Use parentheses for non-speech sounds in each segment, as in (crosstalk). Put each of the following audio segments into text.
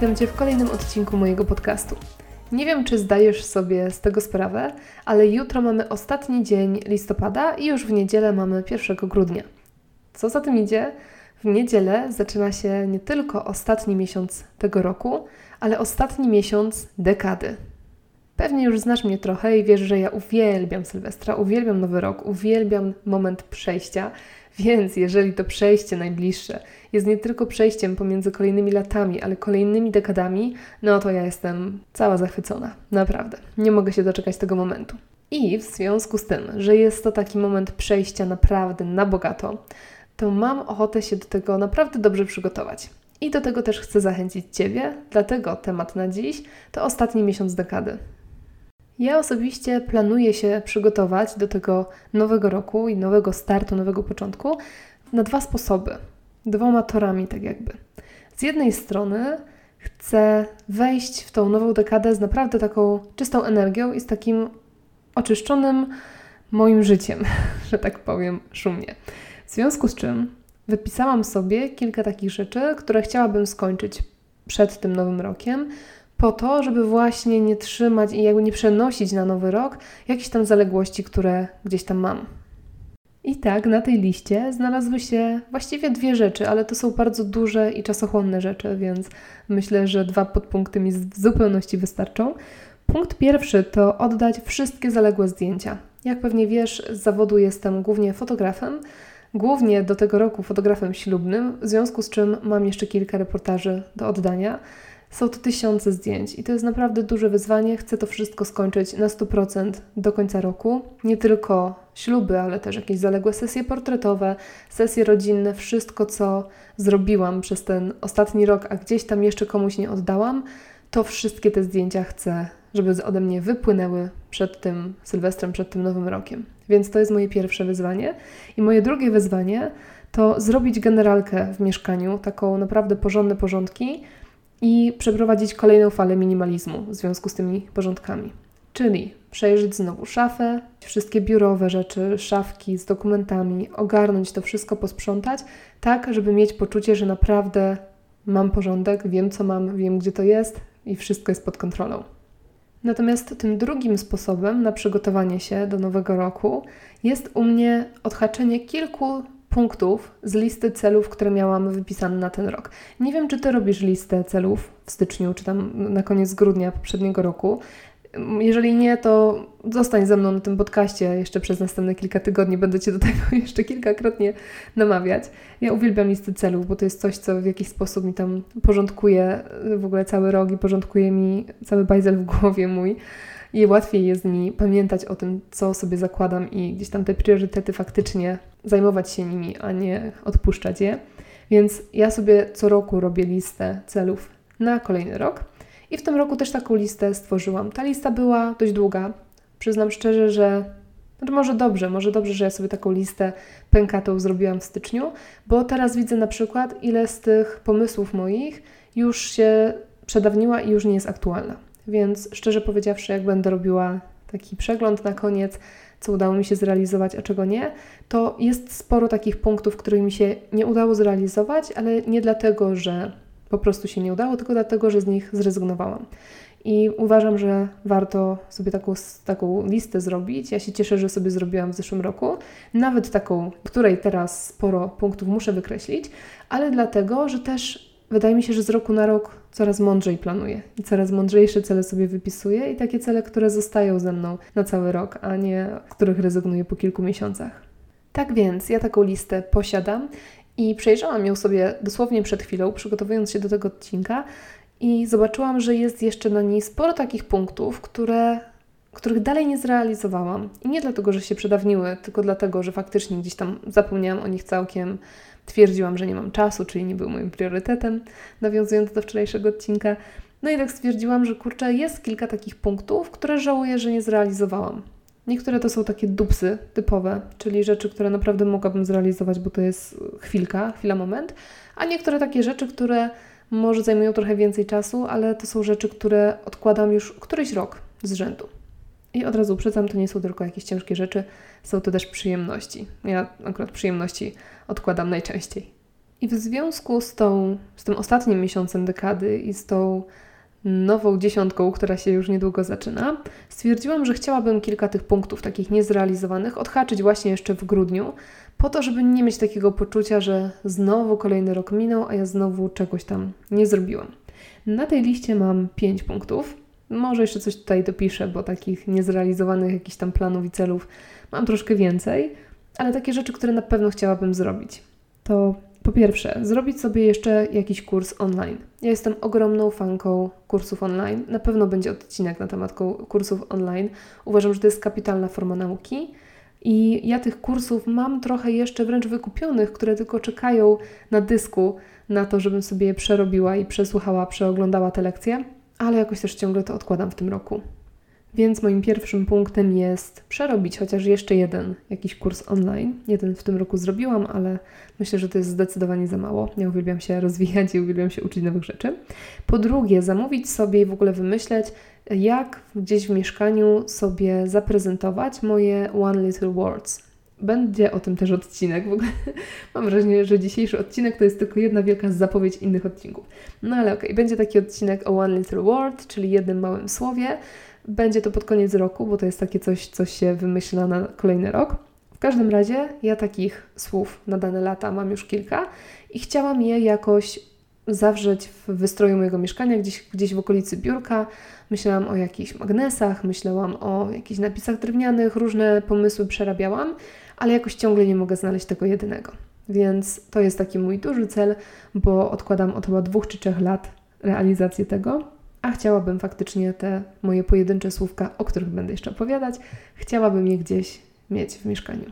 Witam Cię w kolejnym odcinku mojego podcastu. Nie wiem, czy zdajesz sobie z tego sprawę, ale jutro mamy ostatni dzień listopada i już w niedzielę mamy 1 grudnia. Co za tym idzie? W niedzielę zaczyna się nie tylko ostatni miesiąc tego roku, ale ostatni miesiąc dekady. Pewnie już znasz mnie trochę i wiesz, że ja uwielbiam Sylwestra, uwielbiam Nowy Rok, uwielbiam moment przejścia, więc jeżeli to przejście najbliższe jest nie tylko przejściem pomiędzy kolejnymi latami, ale kolejnymi dekadami, no to ja jestem cała zachwycona. Naprawdę. Nie mogę się doczekać tego momentu. I w związku z tym, że jest to taki moment przejścia naprawdę na bogato, to mam ochotę się do tego naprawdę dobrze przygotować. I do tego też chcę zachęcić Ciebie, dlatego temat na dziś to ostatni miesiąc dekady. Ja osobiście planuję się przygotować do tego nowego roku i nowego startu, nowego początku na dwa sposoby. Dwoma torami, tak jakby. Z jednej strony chcę wejść w tą nową dekadę z naprawdę taką czystą energią i z takim oczyszczonym moim życiem, (laughs) że tak powiem szumnie. W związku z czym wypisałam sobie kilka takich rzeczy, które chciałabym skończyć przed tym nowym rokiem, po to, żeby właśnie nie trzymać i jakby nie przenosić na nowy rok jakichś tam zaległości, które gdzieś tam mam. I tak na tej liście znalazły się właściwie dwie rzeczy, ale to są bardzo duże i czasochłonne rzeczy, więc myślę, że dwa podpunkty mi w zupełności wystarczą. Punkt pierwszy to oddać wszystkie zaległe zdjęcia. Jak pewnie wiesz, z zawodu jestem głównie fotografem, głównie do tego roku fotografem ślubnym, w związku z czym mam jeszcze kilka reportaży do oddania. Są to tysiące zdjęć i to jest naprawdę duże wyzwanie. Chcę to wszystko skończyć na 100% do końca roku. Nie tylko śluby, ale też jakieś zaległe sesje portretowe, sesje rodzinne, wszystko co zrobiłam przez ten ostatni rok, a gdzieś tam jeszcze komuś nie oddałam, to wszystkie te zdjęcia chcę, żeby ode mnie wypłynęły przed tym Sylwestrem, przed tym nowym rokiem. Więc to jest moje pierwsze wyzwanie. I moje drugie wyzwanie to zrobić generalkę w mieszkaniu, taką naprawdę porządne porządki i przeprowadzić kolejną falę minimalizmu w związku z tymi porządkami. Czyli przejrzeć znowu szafę, wszystkie biurowe rzeczy, szafki z dokumentami, ogarnąć to wszystko, posprzątać, tak, żeby mieć poczucie, że naprawdę mam porządek, wiem co mam, wiem gdzie to jest i wszystko jest pod kontrolą. Natomiast tym drugim sposobem na przygotowanie się do nowego roku jest u mnie odhaczenie kilku punktów z listy celów, które miałam wypisane na ten rok. Nie wiem, czy Ty robisz listę celów w styczniu, czy tam na koniec grudnia poprzedniego roku. Jeżeli nie, to zostań ze mną na tym podcaście jeszcze przez następne kilka tygodni. Będę Cię do tego (laughs) jeszcze kilkakrotnie namawiać. Ja uwielbiam listy celów, bo to jest coś, co w jakiś sposób mi tam porządkuje w ogóle cały rok i porządkuje mi cały bajzel w głowie mój i łatwiej jest mi pamiętać o tym, co sobie zakładam i gdzieś tam te priorytety faktycznie zajmować się nimi, a nie odpuszczać je. Więc ja sobie co roku robię listę celów na kolejny rok i w tym roku też taką listę stworzyłam. Ta lista była dość długa. Przyznam szczerze, że znaczy może dobrze, może dobrze, że ja sobie taką listę pękatą zrobiłam w styczniu, bo teraz widzę na przykład, ile z tych pomysłów moich już się przedawniła i już nie jest aktualna. Więc szczerze powiedziawszy, jak będę robiła taki przegląd na koniec, co udało mi się zrealizować, a czego nie, to jest sporo takich punktów, których mi się nie udało zrealizować, ale nie dlatego, że po prostu się nie udało, tylko dlatego, że z nich zrezygnowałam. I uważam, że warto sobie taką, taką listę zrobić. Ja się cieszę, że sobie zrobiłam w zeszłym roku, nawet taką, której teraz sporo punktów muszę wykreślić, ale dlatego, że też wydaje mi się, że z roku na rok coraz mądrzej planuję i coraz mądrzejsze cele sobie wypisuję i takie cele, które zostają ze mną na cały rok, a nie z których rezygnuję po kilku miesiącach. Tak więc ja taką listę posiadam i przejrzałam ją sobie dosłownie przed chwilą, przygotowując się do tego odcinka i zobaczyłam, że jest jeszcze na niej sporo takich punktów, które których dalej nie zrealizowałam. I nie dlatego, że się przedawniły, tylko dlatego, że faktycznie gdzieś tam zapomniałam o nich całkiem, Twierdziłam, że nie mam czasu, czyli nie był moim priorytetem, nawiązując do wczorajszego odcinka. No i tak stwierdziłam, że kurczę, jest kilka takich punktów, które żałuję, że nie zrealizowałam. Niektóre to są takie dupsy typowe, czyli rzeczy, które naprawdę mogłabym zrealizować, bo to jest chwilka, chwila, moment, a niektóre takie rzeczy, które może zajmują trochę więcej czasu, ale to są rzeczy, które odkładam już któryś rok z rzędu. I od razu uprzedzam, to nie są tylko jakieś ciężkie rzeczy, są to też przyjemności. Ja akurat przyjemności odkładam najczęściej. I w związku z, tą, z tym ostatnim miesiącem dekady i z tą nową dziesiątką, która się już niedługo zaczyna, stwierdziłam, że chciałabym kilka tych punktów, takich niezrealizowanych, odhaczyć właśnie jeszcze w grudniu, po to, żeby nie mieć takiego poczucia, że znowu kolejny rok minął, a ja znowu czegoś tam nie zrobiłam. Na tej liście mam pięć punktów. Może jeszcze coś tutaj dopiszę, bo takich niezrealizowanych jakichś tam planów i celów mam troszkę więcej, ale takie rzeczy, które na pewno chciałabym zrobić. To po pierwsze, zrobić sobie jeszcze jakiś kurs online. Ja jestem ogromną fanką kursów online. Na pewno będzie odcinek na temat kursów online. Uważam, że to jest kapitalna forma nauki. I ja tych kursów mam trochę jeszcze wręcz wykupionych, które tylko czekają na dysku, na to, żebym sobie je przerobiła i przesłuchała, przeoglądała te lekcje, ale jakoś też ciągle to odkładam w tym roku. Więc moim pierwszym punktem jest przerobić chociaż jeszcze jeden jakiś kurs online. Jeden w tym roku zrobiłam, ale myślę, że to jest zdecydowanie za mało. Ja uwielbiam się (laughs) rozwijać i uwielbiam się uczyć nowych rzeczy. Po drugie, zamówić sobie i w ogóle wymyśleć, jak gdzieś w mieszkaniu sobie zaprezentować moje One Little Words. Będzie o tym też odcinek. W ogóle (laughs) mam wrażenie, że dzisiejszy odcinek to jest tylko jedna wielka zapowiedź innych odcinków. No ale okej, okay, będzie taki odcinek o One Little Word, czyli jednym małym słowie. Będzie to pod koniec roku, bo to jest takie coś, co się wymyśla na kolejny rok. W każdym razie ja takich słów na dane lata mam już kilka i chciałam je jakoś zawrzeć w wystroju mojego mieszkania, gdzieś, gdzieś w okolicy biurka. Myślałam o jakichś magnesach, myślałam o jakichś napisach drewnianych, różne pomysły przerabiałam, ale jakoś ciągle nie mogę znaleźć tego jedynego. Więc to jest taki mój duży cel, bo odkładam od chyba dwóch czy trzech lat realizację tego a chciałabym faktycznie te moje pojedyncze słówka, o których będę jeszcze opowiadać, chciałabym je gdzieś mieć w mieszkaniu.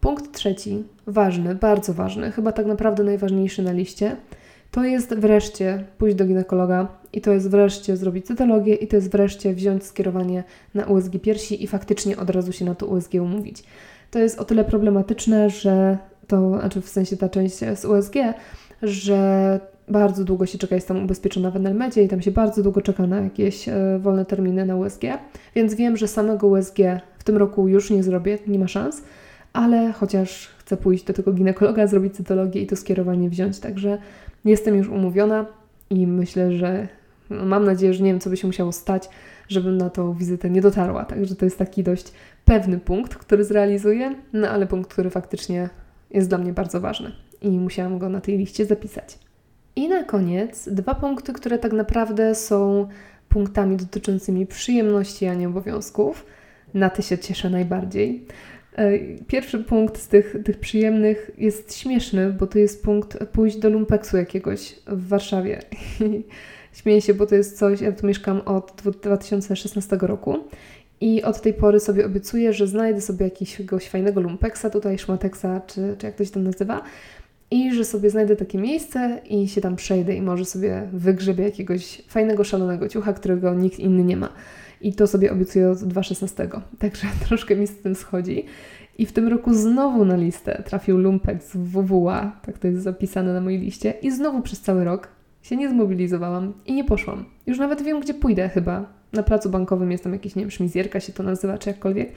Punkt trzeci, ważny, bardzo ważny, chyba tak naprawdę najważniejszy na liście, to jest wreszcie pójść do ginekologa i to jest wreszcie zrobić cytologię i to jest wreszcie wziąć skierowanie na USG piersi i faktycznie od razu się na to USG umówić. To jest o tyle problematyczne, że to, znaczy w sensie ta część z USG, że bardzo długo się czeka, jestem ubezpieczona w Enelmedzie i tam się bardzo długo czeka na jakieś e, wolne terminy na USG, więc wiem, że samego USG w tym roku już nie zrobię, nie ma szans, ale chociaż chcę pójść do tego ginekologa, zrobić cytologię i to skierowanie wziąć, także jestem już umówiona i myślę, że mam nadzieję, że nie wiem, co by się musiało stać, żebym na tą wizytę nie dotarła, także to jest taki dość pewny punkt, który zrealizuję, no ale punkt, który faktycznie jest dla mnie bardzo ważny i musiałam go na tej liście zapisać. I na koniec dwa punkty, które tak naprawdę są punktami dotyczącymi przyjemności, a nie obowiązków. Na te się cieszę najbardziej. E, pierwszy punkt z tych, tych przyjemnych jest śmieszny, bo to jest punkt pójść do lumpeksu jakiegoś w Warszawie. (laughs) Śmieję się, bo to jest coś, ja tu mieszkam od 2016 roku i od tej pory sobie obiecuję, że znajdę sobie jakiegoś fajnego lumpeksa, tutaj szmateksa, czy, czy jak to się tam nazywa, i że sobie znajdę takie miejsce i się tam przejdę i może sobie wygrzebię jakiegoś fajnego, szalonego ciucha, którego nikt inny nie ma. I to sobie obiecuję od 2016. (laughs) Także troszkę mi z tym schodzi. I w tym roku znowu na listę trafił lumpek z WWA, tak to jest zapisane na mojej liście. I znowu przez cały rok się nie zmobilizowałam i nie poszłam. Już nawet wiem, gdzie pójdę chyba. Na placu bankowym jest tam jakieś, nie wiem, szmizjerka się to nazywa, czy jakkolwiek.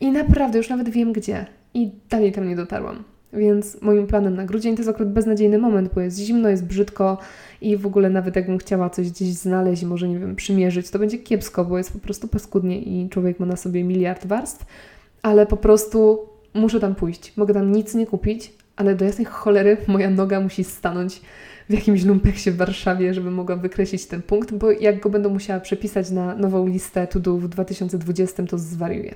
I naprawdę już nawet wiem, gdzie. I dalej tam nie dotarłam. Więc moim planem na grudzień to jest akurat beznadziejny moment, bo jest zimno, jest brzydko i w ogóle nawet jakbym chciała coś gdzieś znaleźć może, nie wiem, przymierzyć, to będzie kiepsko, bo jest po prostu paskudnie i człowiek ma na sobie miliard warstw, ale po prostu muszę tam pójść. Mogę tam nic nie kupić, ale do jasnej cholery moja noga musi stanąć w jakimś lumpeksie w Warszawie, żeby mogła wykreślić ten punkt, bo jak go będę musiała przepisać na nową listę to w 2020, to zwariuję.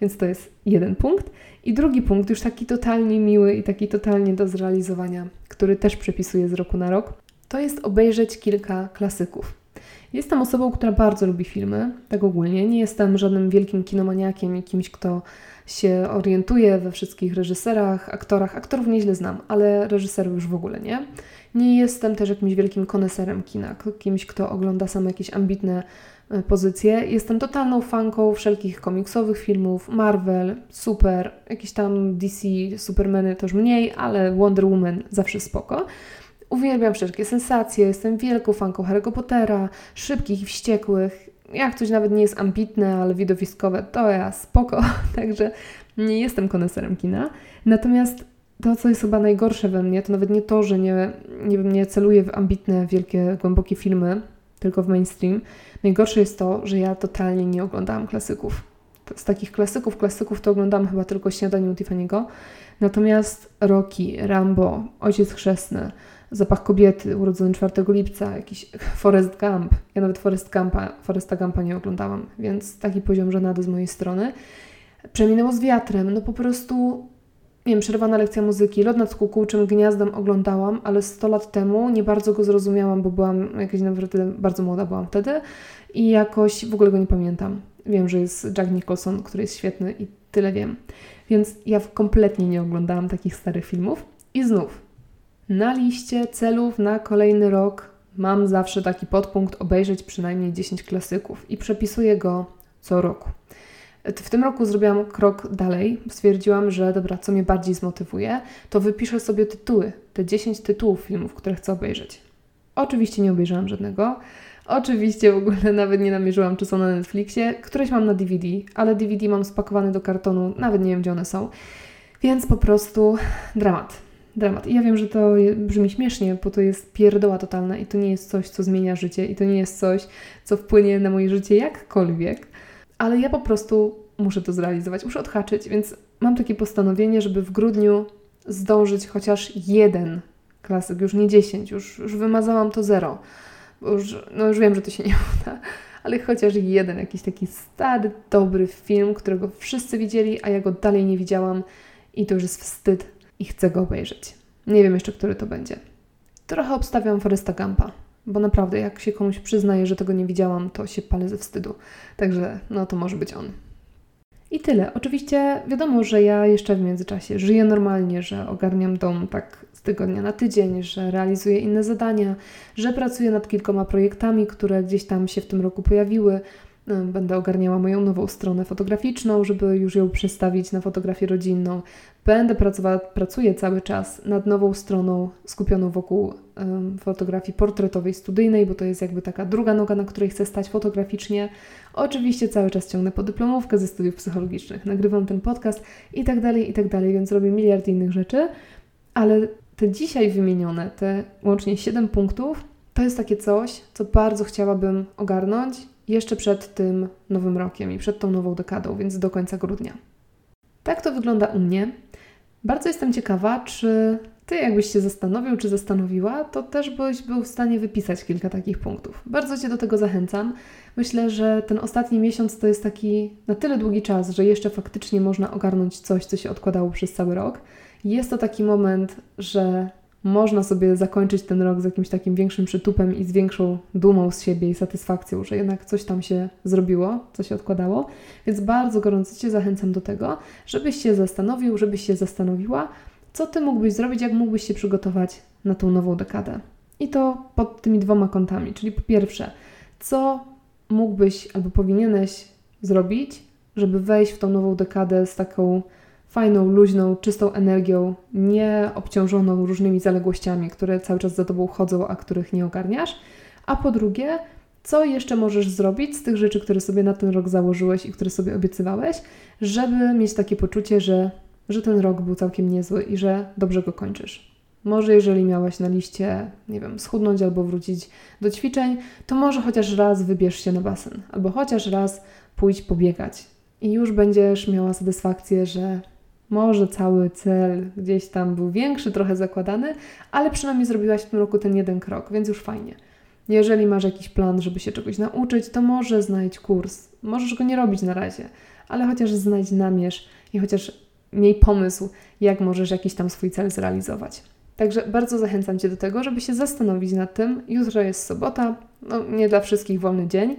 Więc to jest jeden punkt. I drugi punkt, już taki totalnie miły i taki totalnie do zrealizowania, który też przepisuję z roku na rok, to jest obejrzeć kilka klasyków. Jestem osobą, która bardzo lubi filmy, tak ogólnie. Nie jestem żadnym wielkim kinomaniakiem i kimś, kto się orientuje we wszystkich reżyserach, aktorach. Aktorów nieźle znam, ale reżyserów już w ogóle nie. Nie jestem też jakimś wielkim koneserem kina, kimś, kto ogląda same jakieś ambitne e, pozycje. Jestem totalną fanką wszelkich komiksowych filmów, Marvel, super, jakieś tam DC, Supermany też mniej, ale Wonder Woman zawsze spoko. Uwielbiam wszelkie sensacje, jestem wielką fanką Harry'ego Pottera, szybkich i wściekłych. Jak coś nawet nie jest ambitne, ale widowiskowe, to ja spoko. (laughs) Także nie jestem koneserem kina. Natomiast to, co jest chyba najgorsze we mnie, to nawet nie to, że nie, nie, nie celuję w ambitne, wielkie, głębokie filmy, tylko w mainstream. Najgorsze jest to, że ja totalnie nie oglądałam klasyków. Z takich klasyków, klasyków to oglądałam chyba tylko Śniadanie u Tiffany'ego. Natomiast Rocky, Rambo, Ojciec Chrzestny, Zapach Kobiety, urodzony 4 lipca, jakiś Forest Gump. Ja nawet Forest Gumpa, Foresta Gumpa nie oglądałam, więc taki poziom żenady z mojej strony. Przeminęło z wiatrem, no po prostu nie wiem, przerwana lekcja muzyki, Lot nad kukułczym gniazdem oglądałam, ale 100 lat temu nie bardzo go zrozumiałam, bo byłam jakaś nawet bardzo młoda byłam wtedy i jakoś w ogóle go nie pamiętam. Wiem, że jest Jack Nicholson, który jest świetny i tyle wiem. Więc ja kompletnie nie oglądałam takich starych filmów. I znów, na liście celów na kolejny rok mam zawsze taki podpunkt obejrzeć przynajmniej 10 klasyków i przepisuję go co roku. W tym roku zrobiłam krok dalej. Stwierdziłam, że dobra, co mnie bardziej zmotywuje, to wypiszę sobie tytuły, te 10 tytułów filmów, które chcę obejrzeć. Oczywiście nie obejrzałam żadnego. Oczywiście w ogóle nawet nie namierzyłam, czy są na Netflixie. Któreś mam na DVD, ale DVD mam spakowane do kartonu, nawet nie wiem, gdzie one są. Więc po prostu dramat. Dramat. I ja wiem, że to brzmi śmiesznie, bo to jest pierdoła totalna i to nie jest coś, co zmienia życie i to nie jest coś, co wpłynie na moje życie jakkolwiek ale ja po prostu muszę to zrealizować, muszę odhaczyć, więc mam takie postanowienie, żeby w grudniu zdążyć chociaż jeden klasyk, już nie dziesięć, już, już wymazałam to zero. Już, no już wiem, że to się nie (laughs) uda, ale chociaż jeden jakiś taki stary, dobry film, którego wszyscy widzieli, a ja go dalej nie widziałam i to już jest wstyd i chcę go obejrzeć. Nie wiem jeszcze, który to będzie. Trochę obstawiam Foresta Gampa bo naprawdę jak się komuś przyznaje, że tego nie widziałam, to się palę ze wstydu. Także no to może być on. I tyle. Oczywiście wiadomo, że ja jeszcze w międzyczasie żyję normalnie, że ogarniam dom tak z tygodnia na tydzień, że realizuję inne zadania, że pracuję nad kilkoma projektami, które gdzieś tam się w tym roku pojawiły, Będę ogarniała moją nową stronę fotograficzną, żeby już ją przestawić na fotografię rodzinną. Będę pracowała, pracuję cały czas nad nową stroną skupioną wokół um, fotografii portretowej, studyjnej, bo to jest jakby taka druga noga, na której chcę stać fotograficznie. Oczywiście cały czas ciągnę podyplomówkę ze studiów psychologicznych, nagrywam ten podcast i tak dalej, i tak dalej, więc robię miliard innych rzeczy, ale te dzisiaj wymienione, te łącznie 7 punktów, to jest takie coś, co bardzo chciałabym ogarnąć jeszcze przed tym nowym rokiem i przed tą nową dekadą, więc do końca grudnia. Tak to wygląda u mnie. Bardzo jestem ciekawa, czy Ty jakbyś się zastanowił, czy zastanowiła, to też byś był w stanie wypisać kilka takich punktów. Bardzo Cię do tego zachęcam. Myślę, że ten ostatni miesiąc to jest taki na tyle długi czas, że jeszcze faktycznie można ogarnąć coś, co się odkładało przez cały rok. Jest to taki moment, że można sobie zakończyć ten rok z jakimś takim większym przytupem i z większą dumą z siebie i satysfakcją, że jednak coś tam się zrobiło, co się odkładało. Więc bardzo gorąco Cię zachęcam do tego, żebyś się zastanowił, żebyś się zastanowiła, co Ty mógłbyś zrobić, jak mógłbyś się przygotować na tą nową dekadę. I to pod tymi dwoma kątami, czyli po pierwsze, co mógłbyś albo powinieneś zrobić, żeby wejść w tą nową dekadę z taką fajną, luźną, czystą energią, nie obciążoną różnymi zaległościami, które cały czas za tobą chodzą, a których nie ogarniasz. A po drugie, co jeszcze możesz zrobić z tych rzeczy, które sobie na ten rok założyłeś i które sobie obiecywałeś, żeby mieć takie poczucie, że, że ten rok był całkiem niezły i że dobrze go kończysz. Może jeżeli miałaś na liście, nie wiem, schudnąć albo wrócić do ćwiczeń, to może chociaż raz wybierz się na basen, albo chociaż raz pójdź pobiegać. I już będziesz miała satysfakcję, że może cały cel gdzieś tam był większy, trochę zakładany, ale przynajmniej zrobiłaś w tym roku ten jeden krok, więc już fajnie. Jeżeli masz jakiś plan, żeby się czegoś nauczyć, to może znajdź kurs. Możesz go nie robić na razie, ale chociaż znajdź namierz i chociaż miej pomysł, jak możesz jakiś tam swój cel zrealizować. Także bardzo zachęcam Cię do tego, żeby się zastanowić nad tym. Jutro jest sobota, no nie dla wszystkich wolny dzień,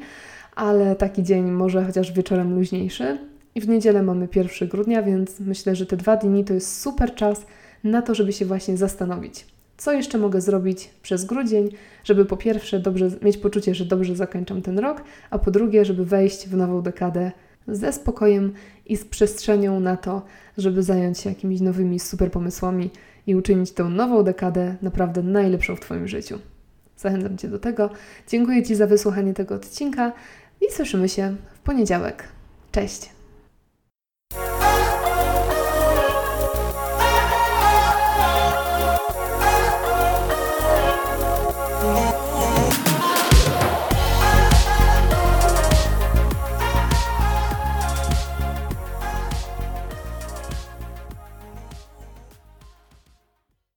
ale taki dzień może chociaż wieczorem luźniejszy, i w niedzielę mamy 1 grudnia, więc myślę, że te dwa dni to jest super czas na to, żeby się właśnie zastanowić, co jeszcze mogę zrobić przez grudzień, żeby po pierwsze dobrze, mieć poczucie, że dobrze zakończam ten rok, a po drugie, żeby wejść w nową dekadę ze spokojem i z przestrzenią na to, żeby zająć się jakimiś nowymi super pomysłami i uczynić tą nową dekadę naprawdę najlepszą w Twoim życiu. Zachęcam Cię do tego. Dziękuję Ci za wysłuchanie tego odcinka i słyszymy się w poniedziałek. Cześć!